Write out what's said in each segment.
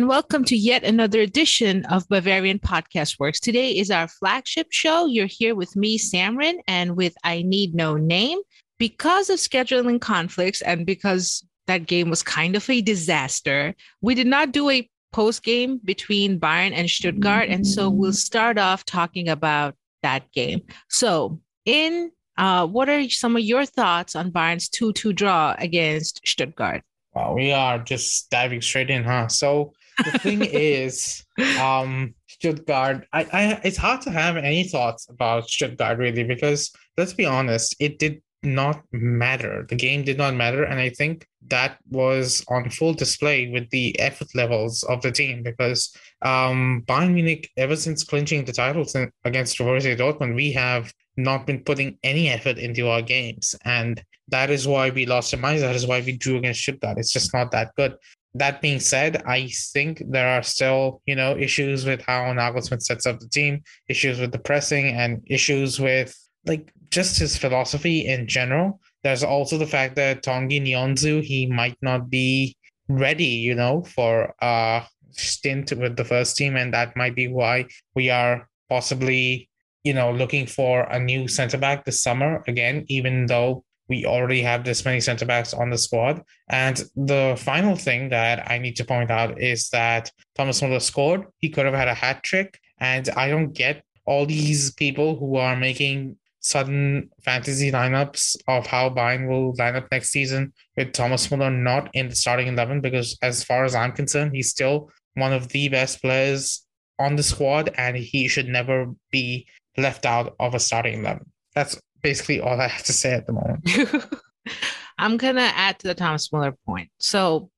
and welcome to yet another edition of Bavarian Podcast Works. Today is our flagship show. You're here with me, Samrin, and with I Need No Name. Because of scheduling conflicts and because that game was kind of a disaster, we did not do a post game between Bayern and Stuttgart. And so we'll start off talking about that game. So, in uh, what are some of your thoughts on Bayern's 2 2 draw against Stuttgart? Wow, we are just diving straight in, huh? So the thing is, um, Stuttgart. I, I, it's hard to have any thoughts about Stuttgart really because let's be honest, it did not matter. The game did not matter, and I think that was on full display with the effort levels of the team because um, Bayern Munich, ever since clinching the titles against Borussia Dortmund, we have not been putting any effort into our games, and that is why we lost to Mainz. That is why we drew against Stuttgart. It's just not that good. That being said, I think there are still, you know, issues with how Nagelsmann sets up the team, issues with the pressing, and issues with like just his philosophy in general. There's also the fact that Tanguy Nianzou, he might not be ready, you know, for a stint with the first team, and that might be why we are possibly, you know, looking for a new centre back this summer again, even though we already have this many center backs on the squad. And the final thing that I need to point out is that Thomas Muller scored. He could have had a hat trick. And I don't get all these people who are making sudden fantasy lineups of how Bayern will line up next season with Thomas Muller not in the starting 11 because as far as I'm concerned, he's still one of the best players on the squad and he should never be left out of a starting 11. That's basically all I have to say at the moment. I'm going to add to the Thomas Muller point. So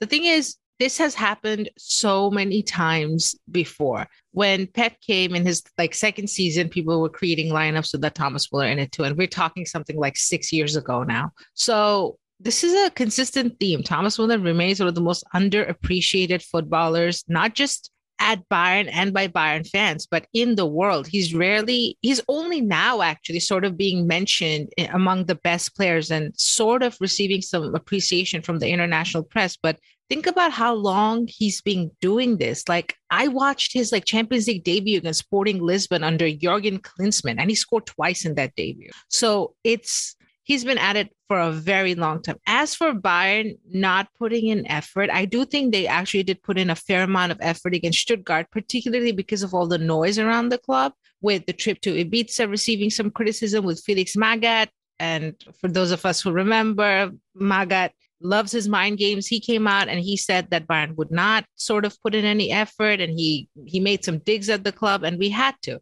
the thing is, this has happened so many times before. When Pep came in his like second season, people were creating lineups with that Thomas Muller in it too. And we're talking something like six years ago now. So this is a consistent theme. Thomas Muller remains one of the most underappreciated footballers, not just at Bayern and by Bayern fans, but in the world. He's rarely, he's only now actually sort of being mentioned eh, among the best players and sort of receiving some appreciation from the international press. But think about how long he's been doing this. Like I watched his like Champions League debut against Sporting Lisbon under Jurgen Klinsmann, and he scored twice in that debut. So it's he's been at it for a very long time. As for Bayern not putting in effort, I do think they actually did put in a fair amount of effort against Stuttgart, particularly because of all the noise around the club, with the trip to Ibiza receiving some criticism with Felix Magath. And for those of us who remember, Magath loves his mind games. He came out and he said that Bayern would not sort of put in any effort, and he he made some digs at the club, and we had to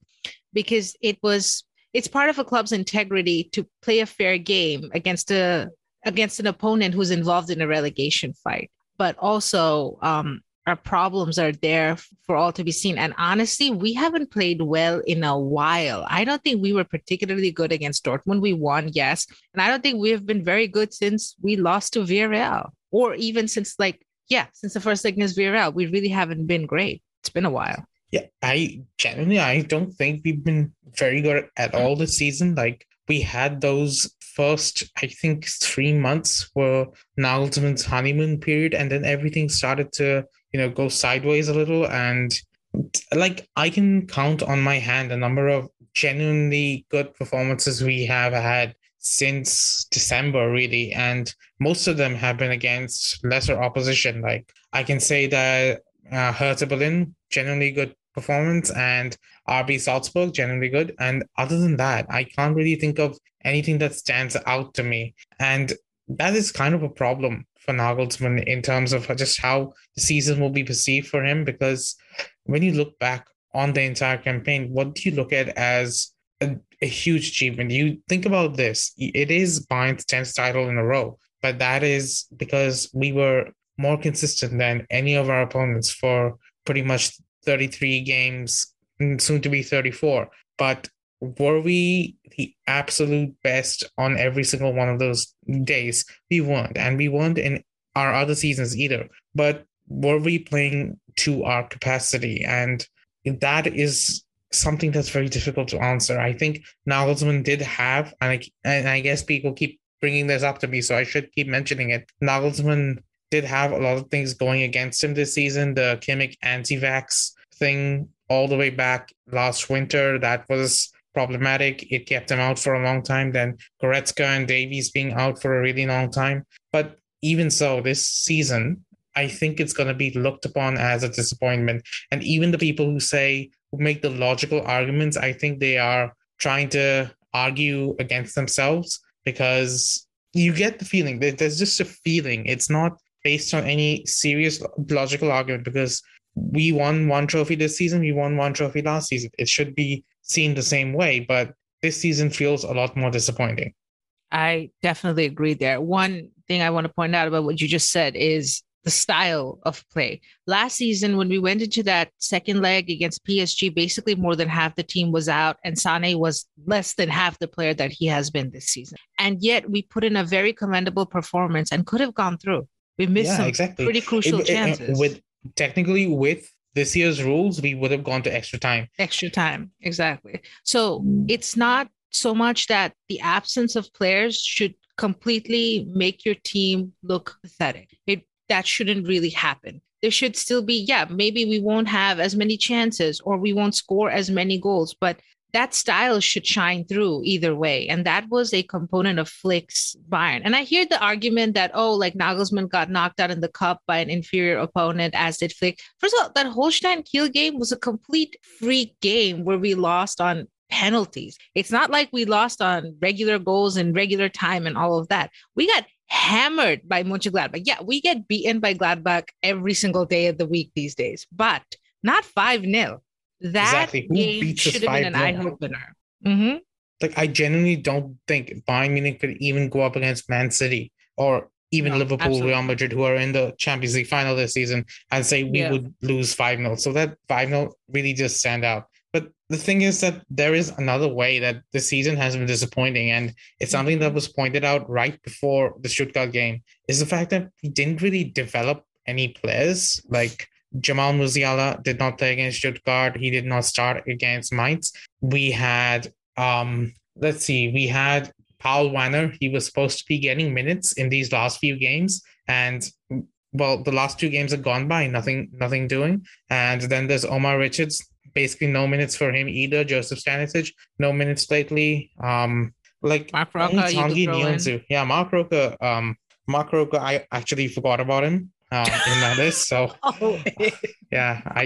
because it was it's part of a club's integrity to play a fair game against a against an opponent who's involved in a relegation fight. But also, um, our problems are there for all to be seen. And honestly, we haven't played well in a while. I don't think we were particularly good against Dortmund. We won, yes, and I don't think we have been very good since we lost to Villarreal, or even since like yeah, since the first leg against Villarreal. We really haven't been great. It's been a while. Yeah, I genuinely I don't think we've been very good at all this season. Like we had those first, I think, three months were Nagelsmann's honeymoon period, and then everything started to, you know, go sideways a little. And like I can count on my hand a number of genuinely good performances we have had since December, really, and most of them have been against lesser opposition. Like I can say that uh, Hertha Berlin, genuinely good performance, and RB Salzburg, generally good. And other than that, I can't really think of anything that stands out to me. And that is kind of a problem for Nagelsmann in terms of just how the season will be perceived for him. Because when you look back on the entire campaign, what do you look at as a, a huge achievement? You think about this it is Bayern's 10th title in a row, but that is because we were more consistent than any of our opponents for pretty much 33 games, soon to be 34. But were we the absolute best on every single one of those days? We weren't. And we weren't in our other seasons either. But were we playing to our capacity? And that is something that's very difficult to answer. I think Nagelsmann did have, and I, and I guess people keep bringing this up to me, so I should keep mentioning it. Nagelsmann did have a lot of things going against him this season. The Kimmich anti-vax thing all the way back last winter that was problematic. It kept him out for a long time. Then Goretzka and Davies being out for a really long time. But even so, this season, I think it's going to be looked upon as a disappointment. And even the people who say, who make the logical arguments, I think they are trying to argue against themselves because you get the feeling there's just a feeling. It's not based on any serious logical argument because we won one trophy this season, we won one trophy last season. It should be seen the same way, but this season feels a lot more disappointing. I definitely agree there. One thing I want to point out about what you just said is the style of play. Last season, when we went into that second leg against PSG, basically more than half the team was out, and Sane was less than half the player that he has been this season. And yet, we put in a very commendable performance and could have gone through. We missed yeah, some exactly. pretty crucial it, eh, eh, chances. It, with technically with this year's rules, we would have gone to extra time. Extra time, exactly. So mm. it's not so much that the absence of players should completely make your team look pathetic. It that shouldn't really happen. There should still be, yeah, maybe we won't have as many chances or we won't score as many goals, but that style should shine through either way. And that was a component of Flick's Bayern. And I hear the argument that, oh, like Nagelsmann got knocked out in the cup by an inferior opponent, as did Flick. First of all, that Holstein Kiel game was a complete freak game where we lost on penalties. It's not like we lost on regular goals and regular time and all of that. We got hammered by Mönchengladbach. Yeah, we get beaten by Gladbach every single day of the week these days, but not 5 0. That exactly. game should have been an eye opener. Mm-hmm. Like, I genuinely don't think Bayern Munich could even go up against Man City or even no, Liverpool, absolutely. Real Madrid, who are in the Champions League final this season, and say we yeah. would lose 5 0. So that 5 0 really just stand out. But the thing is that there is another way that the season has been disappointing, and it's something that was pointed out right before the Stuttgart game, is the fact that we didn't really develop any players. Like Jamal Musiala did not play against Stuttgart. He did not start against Mainz. We had, um, let's see, we had Paul Wanner. He was supposed to be getting minutes in these last few games, and well, the last two games have gone by, nothing, nothing doing. And then there's Omar Richards. Basically, no minutes for him either. Joseph Stanisic, no minutes lately. Um, like Roca, Tanguy Yeah, Marc Roca. Um, Marc Roca. I actually forgot about him um, in that list. So oh, yeah, I,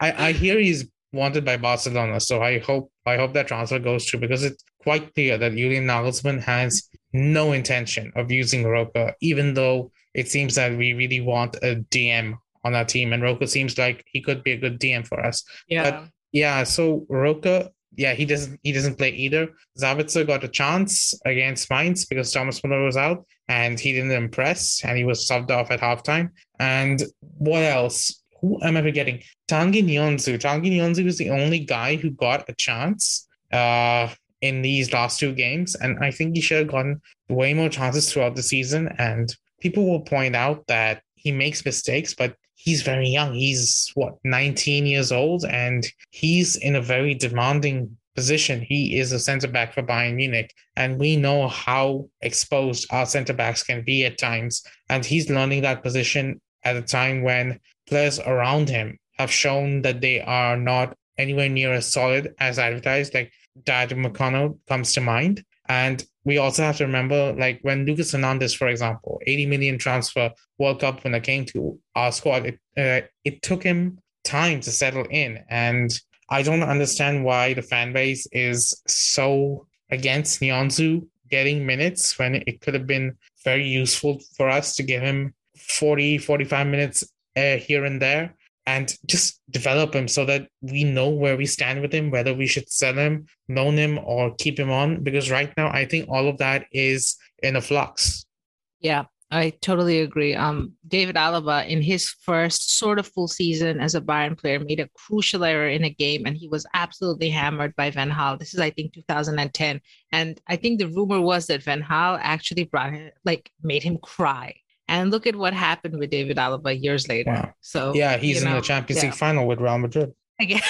I I I hear he's wanted by Barcelona. So I hope I hope that transfer goes through because it's quite clear that Julian Nagelsmann has no intention of using Roca, even though it seems that we really want a DM on our team, and Roca seems like he could be a good DM for us. Yeah. But yeah, so Roca, yeah, he doesn't he doesn't play either. Sabitzer got a chance against Mainz because Thomas Muller was out, and he didn't impress, and he was subbed off at halftime. And what else? Who am I forgetting? Tanguy Nianzou. Tanguy Nianzou was the only guy who got a chance uh, in these last two games, and I think he should have gotten way more chances throughout the season. And people will point out that he makes mistakes, but he's very young. He's what 19 years old, and he's in a very demanding position. He is a center back for Bayern Munich, and we know how exposed our center backs can be at times. And he's learning that position at a time when players around him have shown that they are not anywhere near as solid as advertised. Like Dayot Upamecano comes to mind. And we also have to remember, like when Lucas Hernandez, for example, 80 million transfer World Cup when it came to our squad, it, uh, it took him time to settle in. And I don't understand why the fan base is so against Nianzou getting minutes when it could have been very useful for us to give him 40, 45 minutes uh, here and there and just develop him so that we know where we stand with him, whether we should sell him, loan him, or keep him on. Because right now, I think all of that is in a flux. Yeah, I totally agree. Um, David Alaba, in his first sort of full season as a Bayern player, made a crucial error in a game, and he was absolutely hammered by Van Gaal. This is, I think, 2010, and I think the rumor was that Van Gaal actually brought him, like, made him cry and look at what happened with David Alaba years later. Wow. So yeah, he's in know, the Champions yeah. League final with Real Madrid. Again,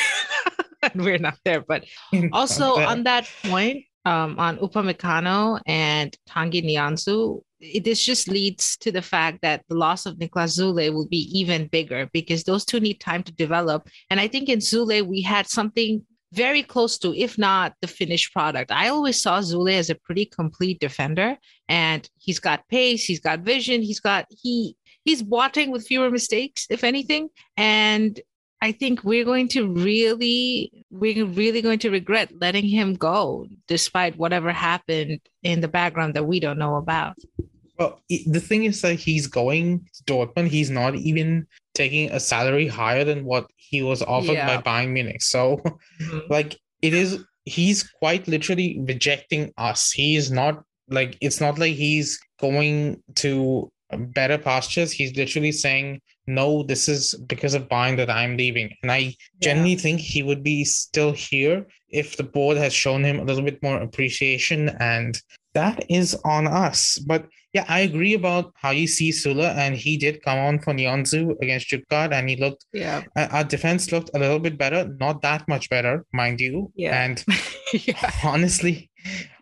we're not there, but also on that point, um, on Upamecano and Tanguy Nianzou, it, this just leads to the fact that the loss of Niklas Süle will be even bigger because those two need time to develop. And I think in Süle, we had something very close to, if not the finished product. I always saw Süle as a pretty complete defender, and he's got pace, he's got vision, he's got he he's Boateng with fewer mistakes, if anything. And I think we're going to really, we're really going to regret letting him go, despite whatever happened in the background that we don't know about. Well, the thing is that he's going to Dortmund. He's not even taking a salary higher than what he was offered yeah. by Bayern Munich. So, mm-hmm. like, it is, he's quite literally rejecting us. He is not like, it's not like he's going to better pastures. He's literally saying, no, this is because of Bayern that I'm leaving. And I yeah. genuinely think he would be still here if the board has shown him a little bit more appreciation. And that is on us. But yeah, I agree about how you see Süle, and he did come on for Nianzou against Stuttgart, and he looked. Yeah. Uh, our defense looked a little bit better, not that much better, mind you. Yeah. And yeah. honestly,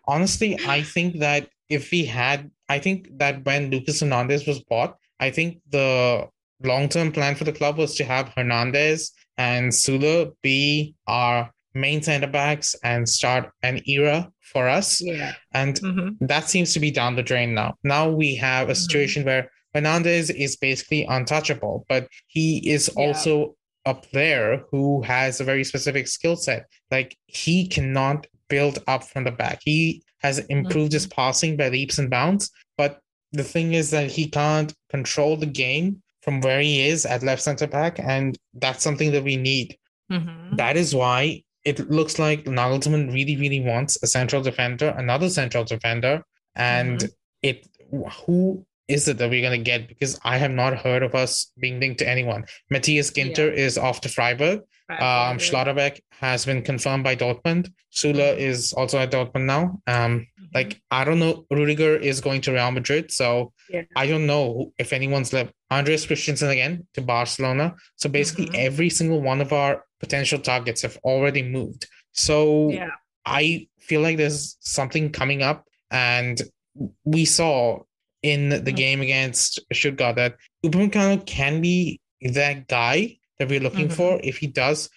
honestly, I think that if we had, I think that when Lucas Hernandez was bought, I think the long term plan for the club was to have Hernandez and Süle be our main center backs and start an era for us. Yeah. And mm-hmm. that seems to be down the drain now. Now we have a mm-hmm. situation mm-hmm. where Hernandez is basically untouchable, but he is yeah. also a player who has a very specific skill set. Like he cannot build up from the back. He has improved mm-hmm. his passing by leaps and bounds, but the thing is that he can't control the game from where he is at left center back, and that's something that we need. Mm-hmm. That is why it looks like Nagelsmann really, really wants a central defender, another central defender, and mm-hmm. it who is it that we're gonna get? Because I have not heard of us being linked to anyone. Matthias Ginter yeah. is off to Freiburg. Um, Schlotterbeck has been confirmed by Dortmund. Süle mm-hmm. is also at Dortmund now. Um. Like I don't know, Rudiger is going to Real Madrid, so yeah. I don't know if anyone's left. Andreas Christensen again to Barcelona. So basically, mm-hmm. every single one of our potential targets have already moved. So yeah. I feel like there's something coming up, and we saw in the mm-hmm. game against Stuttgart that Upamecano can be that guy that we're looking mm-hmm. for if he does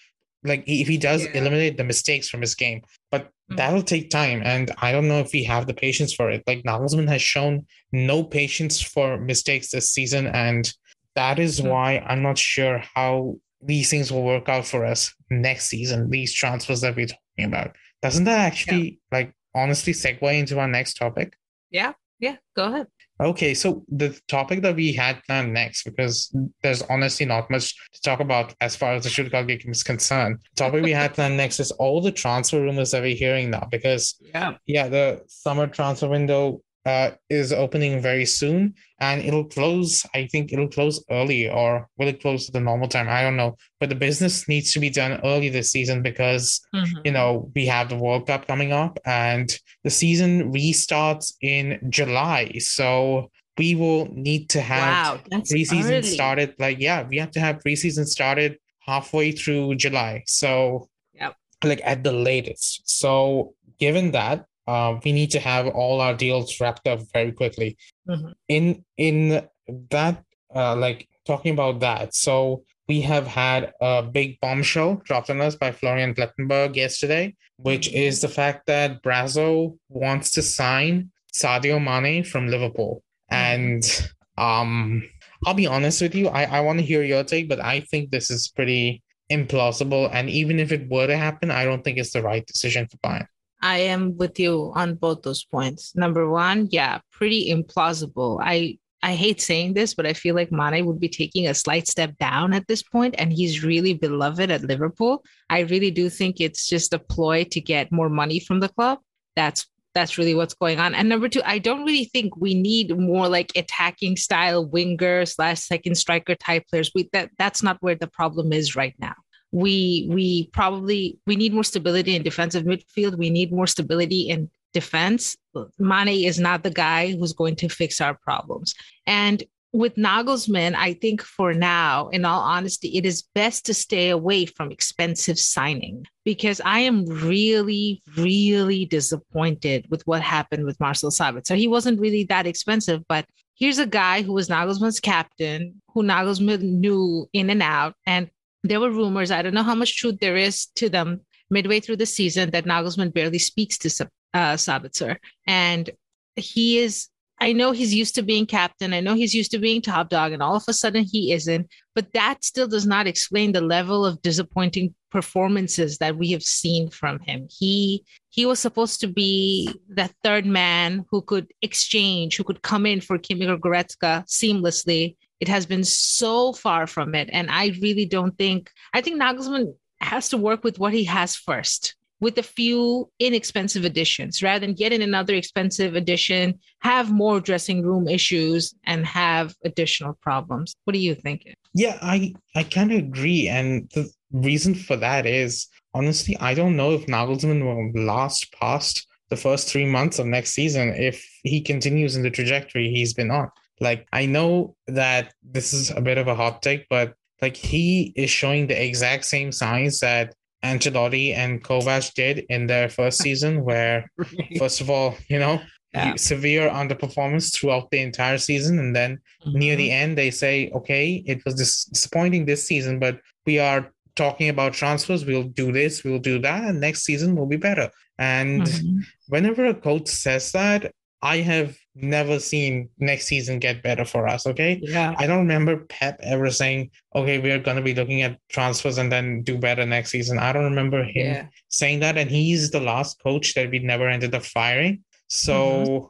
like if he does yeah. eliminate the mistakes from his game. But mm-hmm. That'll take time, and I don't know if we have the patience for it. Like Nagelsmann has shown no patience for mistakes this season, and that is mm-hmm. why I'm not sure how these things will work out for us next season. These transfers that we're talking about. Doesn't that actually yeah. like honestly segue into our next topic? Yeah, yeah. Go ahead. Okay, so the topic that we had planned next, because there's honestly not much to talk about as far as the Stuttgart game is concerned. The topic we had planned next is all the transfer rumors that we're hearing now, because yeah, yeah, the summer transfer window uh, is opening very soon and it'll close i think it'll close early or will it close at the normal time? I don't know. But the business needs to be done early this season because mm-hmm. you know we have the world cup coming up and the season restarts in july. So we will need to have wow, preseason early. started like yeah we have to have preseason started halfway through july. So yeah like at the latest. So given that uh, we need to have all our deals wrapped up very quickly. Mm-hmm. In in that, uh, like talking about that, so we have had a big bombshell dropped on us by Florian Plettenberg yesterday, which mm-hmm. is the fact that Brazzo wants to sign Sadio Mane from Liverpool, mm-hmm. and um, I'll be honest with you, I I want to hear your take, but I think this is pretty implausible, and even if it were to happen, I don't think it's the right decision for Bayern. I am with you on both those points. Number one, yeah, pretty implausible. I I hate saying this, but I feel like Mane would be taking a slight step down at this point, and he's really beloved at Liverpool. I really do think it's just a ploy to get more money from the club. That's that's really what's going on. And number two, I don't really think we need more like attacking style winger slash second striker type players. We that that's not where the problem is right now we we probably we need more stability in defensive midfield. We need more stability in defense. Mane is not the guy who's going to fix our problems. And with Nagelsmann, I think for now, in all honesty, it is best to stay away from expensive signing because I am really, really disappointed with what happened with Marcel Sabitzer. So he wasn't really that expensive, but here's a guy who was Nagelsmann's captain, who Nagelsmann knew in and out. And there were rumors, I don't know how much truth there is to them midway through the season, that Nagelsmann barely speaks to uh, Sabitzer. And he is I know he's used to being captain. I know he's used to being top dog, and all of a sudden he isn't. But that still does not explain the level of disappointing performances that we have seen from him. He he was supposed to be that third man who could exchange, who could come in for Kimmich Goretzka seamlessly. It has been so far from it, and I really don't think. I think Nagelsmann has to work with what he has first with a few inexpensive additions rather than getting another expensive addition, have more dressing room issues and have additional problems. What do you think? Yeah, I, I kind of agree. And the reason for that is honestly, I don't know if Nagelsmann will last past the first three months of next season if he continues in the trajectory he's been on. Like, I know that this is a bit of a hot take, but like he is showing the exact same signs that Ancelotti and Kovac did in their first season, where first of all, you know, yeah. severe underperformance throughout the entire season, and then mm-hmm. near the end they say, okay, it was disappointing this season, but we are talking about transfers. We'll do this, we'll do that, and next season will be better. And mm-hmm. whenever a coach says that, I have never seen next season get better for us. Okay. Yeah. I don't remember Pep ever saying, okay, we're going to be looking at transfers and then do better next season. I don't remember him yeah. saying that. And he's the last coach that we never ended up firing. So mm-hmm.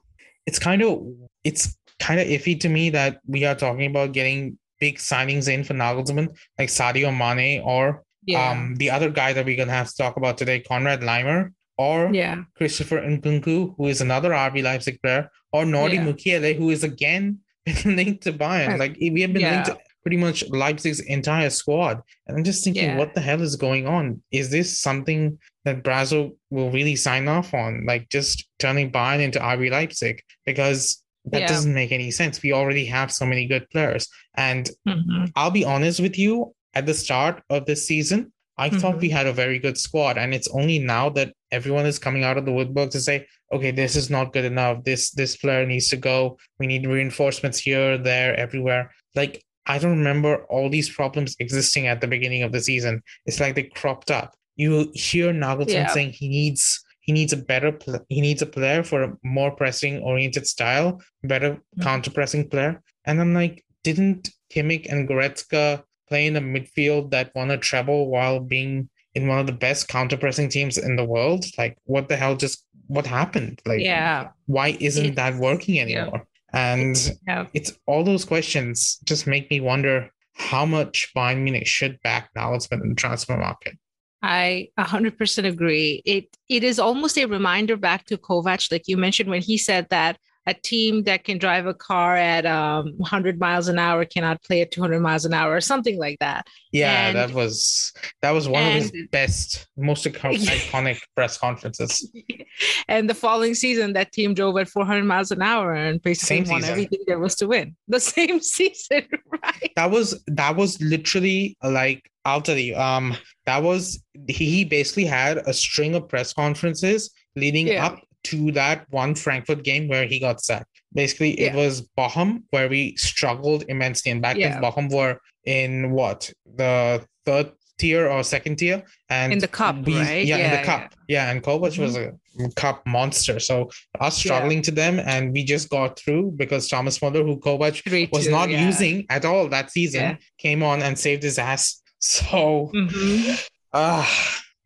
it's kind of, it's kind of iffy to me that we are talking about getting big signings in for Nagelsmann, like Sadio Mane or yeah. um, the other guy that we're going to have to talk about today, Conrad Laimer or yeah. Christopher Nkunku, who is another RB Leipzig player, or Nordi yeah. Mukiele, who is again linked to Bayern. Like we have been yeah. linked to pretty much Leipzig's entire squad. And I'm just thinking, yeah. what the hell is going on? Is this something that Brazzo will really sign off on? Like just turning Bayern into RB Leipzig? Because that yeah. doesn't make any sense. We already have so many good players. And mm-hmm. I'll be honest with you, at the start of this season, I mm-hmm. thought we had a very good squad, and it's only now that everyone is coming out of the woodwork to say, okay, this is not good enough. This this player needs to go. We need reinforcements here, there, everywhere. Like I don't remember all these problems existing at the beginning of the season. It's like they cropped up. You hear Nagelsmann yeah. saying he needs he needs a better pl- he needs a player for a more pressing oriented style, better mm-hmm. counter pressing player. And I'm like, didn't Kimmich and Goretzka play in a midfield that won a treble while being in one of the best counter pressing teams in the world. Like, what the hell just what happened? Like, yeah, why isn't it's, that working anymore? Yeah. And yeah. it's all those questions just make me wonder how much Bayern Munich should back Nagelsmann in the transfer market. I 100% agree. It it is almost a reminder back to Kovac, like you mentioned when he said that a team that can drive a car at um, 100 miles an hour cannot play at 200 miles an hour or something like that yeah and, that was that was one and, of his best most iconic press conferences and the following season that team drove at 400 miles an hour and basically same won season. everything there was to win the same season right that was that was literally like i'll tell you um that was he basically had a string of press conferences leading yeah. up to that one Frankfurt game where he got sacked. Basically, yeah. it was Bochum where we struggled immensely. And back yeah. then, Bochum were in what the third tier or second tier, and in the cup, we, right? Yeah, yeah, in the cup. Yeah, and Kovac mm-hmm. was a cup monster. So us struggling to them, and we just got through because Thomas Muller, who Kovac was not using at all that season, came on and saved his ass. So. Mm-hmm. Uh,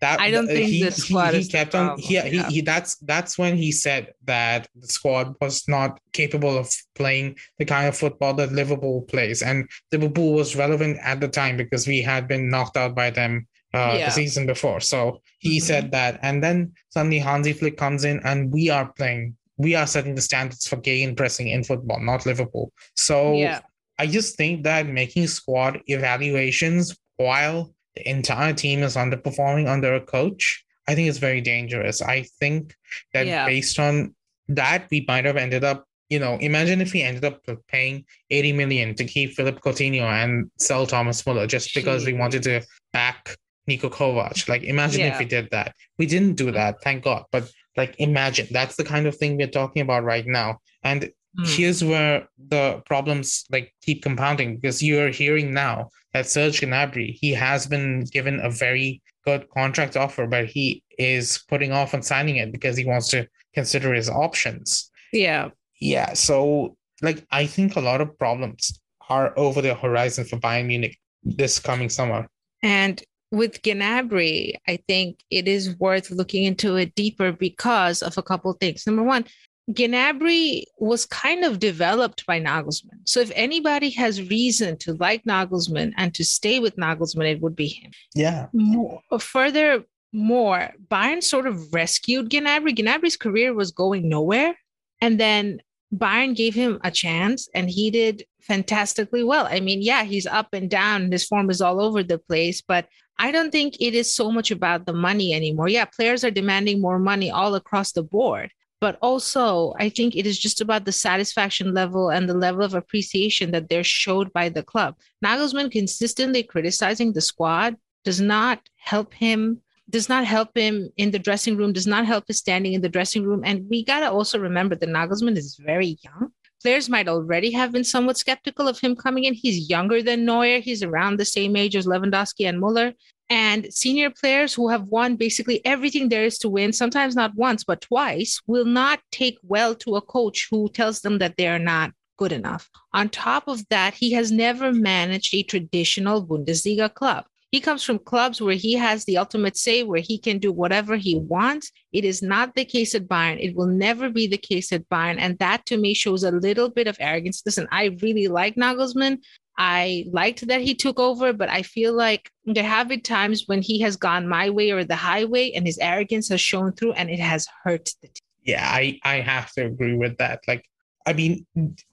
that I don't think he, the squad he, he kept on he, he, he that's that's when he said that the squad was not capable of playing the kind of football that Liverpool plays and Liverpool was relevant at the time because we had been knocked out by them uh, yeah. the season before so he mm-hmm. said that and then suddenly Hansi Flick comes in and we are playing we are setting the standards for gegen pressing in football not Liverpool so yeah. I just think that making squad evaluations while the entire team is underperforming under a coach, I think it's very dangerous. I think that yeah. based on that, we might have ended up you know, imagine if we ended up paying 80 million to keep Philip Coutinho and sell Thomas Muller just because we wanted to back Niko Kovac. Like, imagine yeah. if we did that. We didn't do that, thank God. But like, imagine that's the kind of thing we're talking about right now. And mm. here's where the problems like keep compounding because you're hearing now that Serge Gnabry, he has been given a very good contract offer, but he is putting off on signing it because he wants to consider his options. Yeah. Yeah. So, like, I think a lot of problems are over the horizon for Bayern Munich this coming summer. And with Gnabry, I think it is worth looking into it deeper because of a couple of things. Number one, Gnabry was kind of developed by Nagelsmann. So if anybody has reason to like Nagelsmann and to stay with Nagelsmann, it would be him. Yeah. More, furthermore, Bayern sort of rescued Gnabry. Gnabry's career was going nowhere. And then Bayern gave him a chance and he did fantastically well. I mean, yeah, he's up and down, his form is all over the place, but I don't think it is so much about the money anymore. Yeah, players are demanding more money all across the board, but also I think it is just about the satisfaction level and the level of appreciation that they're showed by the club. Nagelsmann consistently criticizing the squad does not help him does not help him in the dressing room, does not help his standing in the dressing room. And we got to also remember that Nagelsmann is very young. Players might already have been somewhat skeptical of him coming in. He's younger than Neuer. He's around the same age as Lewandowski and Muller. And senior players who have won basically everything there is to win, sometimes not once, but twice, will not take well to a coach who tells them that they are not good enough. On top of that, he has never managed a traditional Bundesliga club. He comes from clubs where he has the ultimate say, where he can do whatever he wants. It is not the case at Bayern. It will never be the case at Bayern. And that to me shows a little bit of arrogance. Listen, I really like Nagelsmann. I liked that he took over, but I feel like there have been times when he has gone my way or the highway and his arrogance has shown through and it has hurt the team. Yeah, I, I have to agree with that. Like, I mean,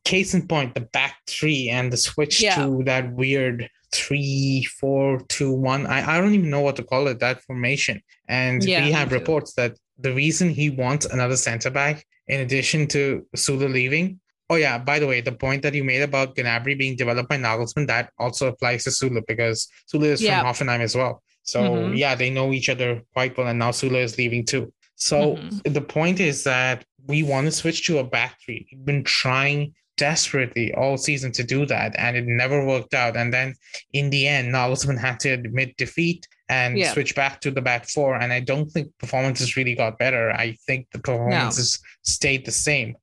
case in point, the back three and the switch yeah. to that weird three, four, two, one. I, I don't even know what to call it, that formation. And yeah, we have reports that the reason he wants another center back, in addition to Süle leaving. Oh, yeah, by the way, the point that you made about Gnabry being developed by Nagelsmann, that also applies to Süle because Süle is yeah. from Hoffenheim as well. So, mm-hmm. yeah, they know each other quite well. And now Süle is leaving too. So, mm-hmm. the point is that we want to switch to a back three. We've been trying desperately all season to do that, and it never worked out. And then in the end, Nagelsmann had to admit defeat and yeah. switch back to the back four. And I don't think performances really got better. I think the performances no. stayed the same.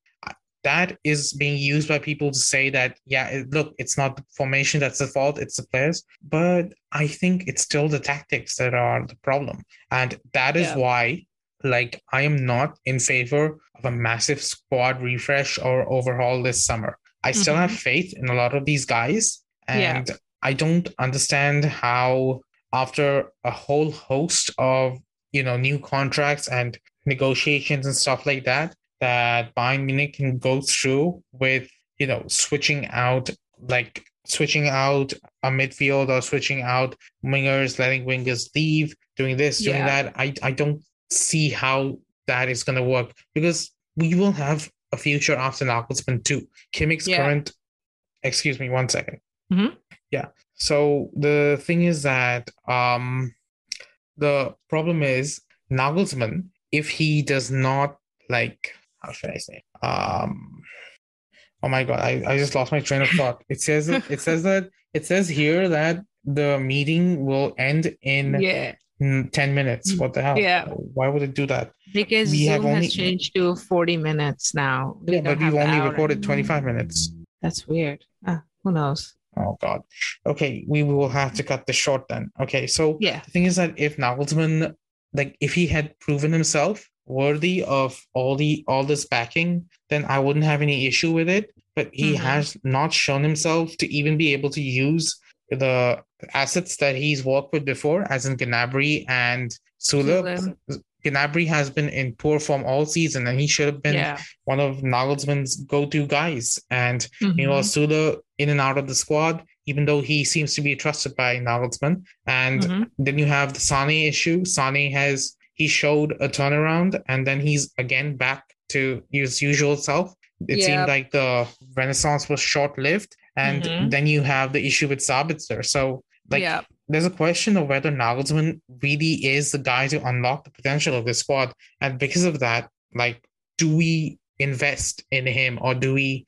That is being used by people to say that, yeah, look, it's not the formation that's the fault, it's the players. But I think it's still the tactics that are the problem. And that is yeah. why like I am not in favor of a massive squad refresh or overhaul this summer. I still mm-hmm. have faith in a lot of these guys, and yeah. I don't understand how after a whole host of you know new contracts and negotiations and stuff like that that Bayern Munich can go through with you know switching out like switching out a midfield or switching out wingers, letting wingers leave, doing this, doing yeah. that. I I don't see how that is going to work because we will have a future after Nagelsmann too. Kimmich's yeah. current, excuse me, one second. Mm-hmm. Yeah. So the thing is that um, the problem is Nagelsmann, if he does not like, how should I say? Um, oh my god, I, I just lost my train of thought. It says it says that it says here that the meeting will end in yeah. 10 minutes. Mm, what the hell? Yeah. Why would it do that? Because we Zoom have only, has changed to 40 minutes now. We yeah, but we've only recorded 25 minutes. That's weird. Ah, who knows? Oh God. Okay, we will have to cut this short then. Okay, so yeah, the thing is that if Nagelsmann, like, if he had proven himself worthy of all the all this backing, then I wouldn't have any issue with it. But he mm-hmm. has not shown himself to even be able to use the assets that he's worked with before, as in Gnabry and Süle. Gnabry has been in poor form all season, and he should have been yeah. one of Nagelsmann's go-to guys. And mm-hmm. you know, Süle in and out of the squad, even though he seems to be trusted by Nagelsmann. And mm-hmm. then you have the Sane issue. Sane has he showed a turnaround, and then he's again back to his usual self. it Yeah. seemed like the renaissance was short-lived, and Mhm. then you have the issue with Sabitzer. So like yeah, there's a question of whether Nagelsmann really is the guy to unlock the potential of this squad. And because of that, like, do we invest in him or do we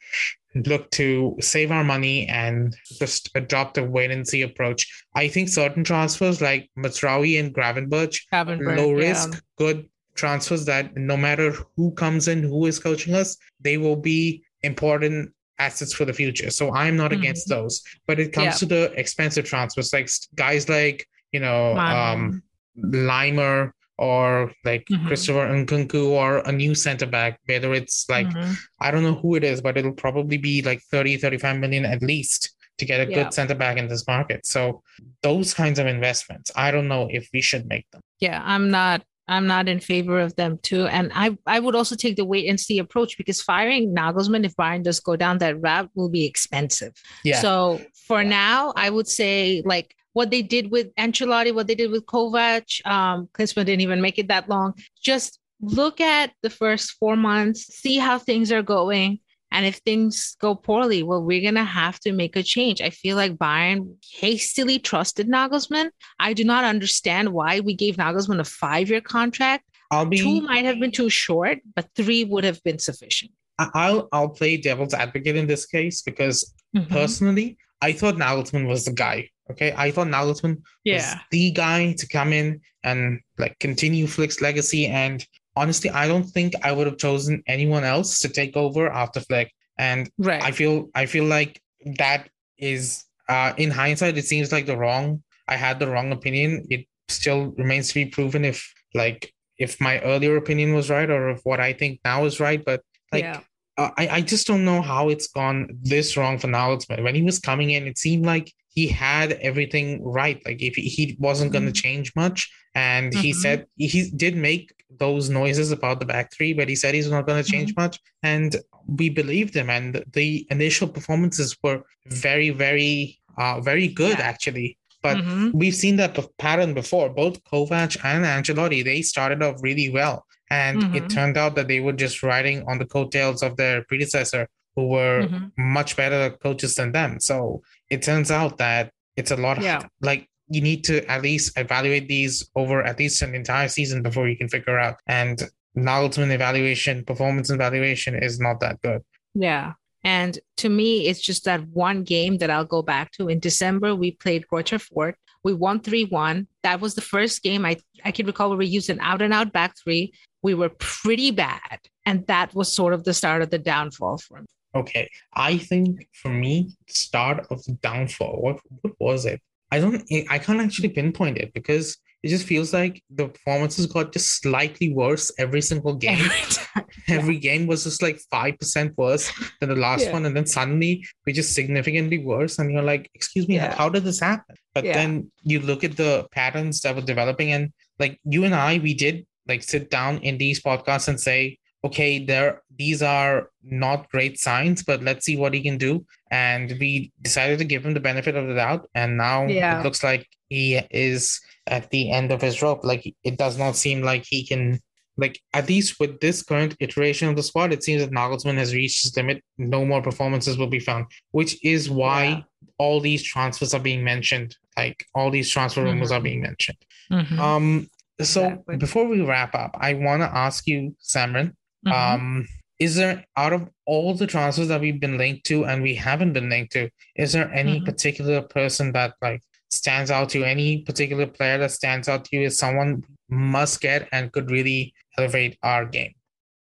look to save our money and just adopt a wait and see approach? I think certain transfers like Mazraoui and Gravenberch, Gravenberch, low yeah. risk, good transfers that no matter who comes in, who is coaching us, they will be important assets for the future. So I'm not against those. But it comes Yeah. to the expensive transfers, like guys like, you know, um, Laimer or like Mhm. Christopher Nkunku or a new center back, whether it's like, Mhm. I don't know who it is, but it'll probably be like 30, 35 million at least to get a Yeah. good center back in this market. So those kinds of investments, I don't know if we should make them. yeah i'm not i'm not in favor of them too and i i would also take the wait and see approach because firing nagelsmann if bayern does go down that route will be expensive Yeah. so for Yeah. now i would say like what they did with Ancelotti, what they did with Kovac, um, Klinsmann didn't even make it that long. Just look at the first four months, see how things are going. And if things go poorly, well, we're going to have to make a change. I feel like Bayern hastily trusted Nagelsmann. I do not understand why we gave Nagelsmann a five year contract. I'll be Two might have been too short, but three would have been sufficient. I'll I'll play devil's advocate in this case because Mhm. personally, I thought Nagelsmann was the guy. Okay, I thought Nagelsmann was the guy to come in and like continue Flick's legacy. And honestly, I don't think I would have chosen anyone else to take over after Flick. And Right. I feel I feel like that is uh in hindsight, it seems like the wrong I had the wrong opinion. It still remains to be proven if like if my earlier opinion was right or if what I think now is right. But like Yeah. uh, I, I just don't know how it's gone this wrong for Nagelsmann. When he was coming in, it seemed like he had everything right. Like if he, he wasn't going to Mhm. change much, and he Mhm. said he did make those noises about the back three, but he said he's not going to change much, and we believed him. And the initial performances were very, very, uh, very good Yeah. actually. But Mhm. we've seen that pattern before. Both Kovac and Ancelotti, they started off really well. And it Mhm. turned out that they were just riding on the coattails of their predecessor, who were Mhm. much better coaches than them. So it turns out that it's a lot Yeah. of like you need to at least evaluate these over at least an entire season before you can figure out. And Nagelsmann evaluation, performance evaluation is not that good. Yeah. And to me, it's just that one game that I'll go back to. In December, we played Greuther Fürth. We won 3 1. That was the first game I, I can recall where we used an out and out back three. We were pretty bad. And that was sort of the start of the downfall for me. Okay. I think for me, start of the downfall, what what was it? I don't I can't actually pinpoint it because it just feels like the performances got just slightly worse every single game. Every time. Every game was just like five percent worse than the last Yeah. one, and then suddenly we're just significantly worse, and you're like, "Excuse me, Yeah. how did this happen?" But Yeah. then you look at the patterns that were developing, and like you and I, we did like sit down in these podcasts and say, "Okay, there, these are not great signs, but let's see what he can do." And we decided to give him the benefit of the doubt, and now Yeah. it looks like he is at the end of his rope. Like it does not seem like he can like at least with this current iteration of the squad, it seems that Nagelsmann has reached his limit. No more performances will be found, which is why Yeah. all these transfers are being mentioned. Like all these transfer rumors are Mhm. being mentioned. Mhm. Um, so Exactly. before we wrap up, I want to ask you, Samran, Mhm. um, is there out of all the transfers that we've been linked to and we haven't been linked to, is there any Mhm. particular person that like stands out to you? Any particular player that stands out to you is someone must get and could really elevate our game?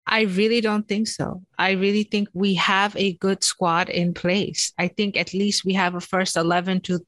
I really don't think so. I really think we have a good squad in place. I think at least we have a first 11 to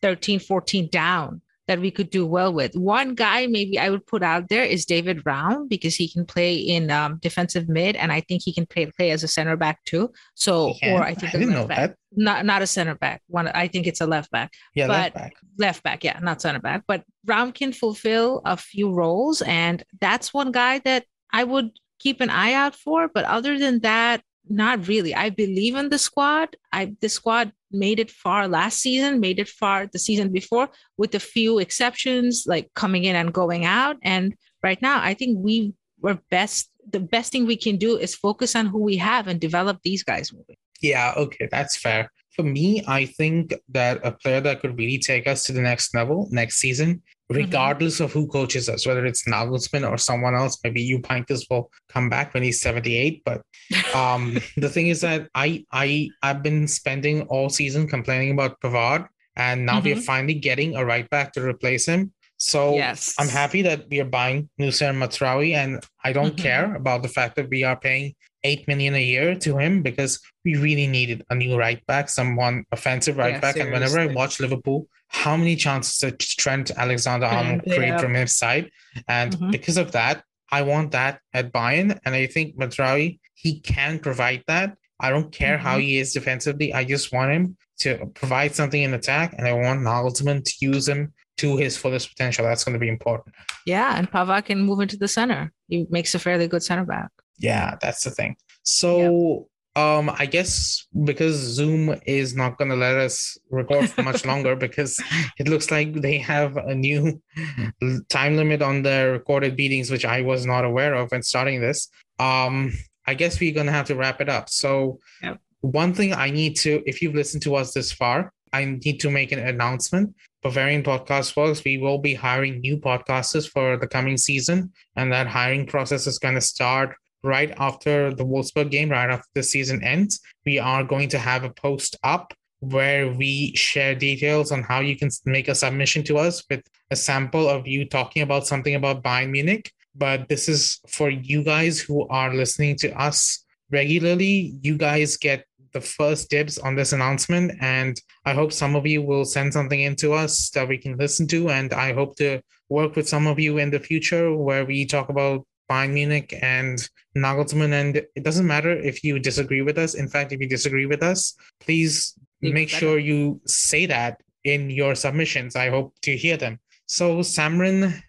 13, 14 down that we could do well with. One guy maybe I would put out there is David Raum because he can play in um, defensive mid and I think he can play play as a center back too. So or I think I a didn't know back. that. Not not a center back. One I think it's a left back Yeah, left back. left back, yeah, not center back. But Raum can fulfill a few roles, and that's one guy that I would keep an eye out for. But other than that, not really. I believe in the squad. I the squad made it far last season, made it far the season before, with a few exceptions like coming in and going out. And right now, I think we were best the best thing we can do is focus on who we have and develop these guys. Yeah, okay, that's fair. For me, I think that a player that could really take us to the next level next season, Mm-hmm. regardless of who coaches us, whether it's Nagelsmann or someone else, maybe Pintus will come back when he's 78. But um, the thing is that I I I've been spending all season complaining about Pavard, and now we're Mhm. finally getting a right back to replace him. So Yes. I'm happy that we are buying Noussair Mazraoui, and I don't Mhm. care about the fact that we are paying eight million a year to him because we really needed a new right back, someone offensive right Yeah, back. And whenever I watch Liverpool, how many chances did Trent Alexander Arnold Yeah. create from his side? And Mhm. because of that, I want that at Bayern. And I think Mazraoui, he can provide that. I don't care how Mhm. he is defensively. I just want him to provide something in attack, and I want Nagelsmann to use him to his fullest potential. That's going to be important. Yeah, and Pavard can move into the center. He makes a fairly good center back. Yeah, that's the thing. So um I guess because Zoom is not gonna let us record for much longer because it looks like they have a new time limit on their recorded meetings, which I was not aware of when starting this. Um I guess we're gonna have to wrap it up. So Yep. one thing I need to, if you've listened to us this far, I need to make an announcement. Bavarian Podcast Works, we will be hiring new podcasters for the coming season, and that hiring process is going to start right after the Wolfsburg game, right after the season ends. We are going to have a post up where we share details on how you can make a submission to us with a sample of you talking about something about Bayern Munich. But this is for you guys who are listening to us regularly. You guys get the first dibs on this announcement. And I hope some of you will send something in to us that we can listen to. And I hope to work with some of you in the future where we talk about Bayern Munich and Nagelsmann. And it doesn't matter if you disagree with us. In fact, if you disagree with us, please Even make better. sure you say that in your submissions. I hope to hear them. So, Samrin,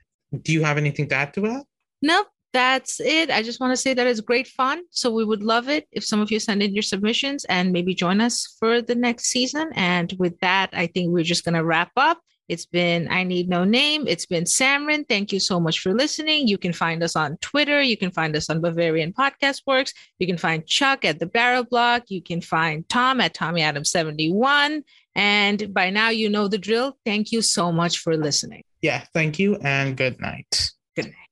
do you have anything to add to that? Nope, that's it. I just want to say that it's great fun. So we would love it if some of you send in your submissions and maybe join us for the next season. And with that, I think we're just going to wrap up. It's been I Need No Name. It's been Samrin. Thank you so much for listening. You can find us on Twitter. You can find us on Bavarian Podcast Works. You can find Chuck at the Barrel Block. You can find Tom at Tommy Adams 71. And by now, you know the drill. Thank you so much for listening. Yeah, thank you and good night. Good night.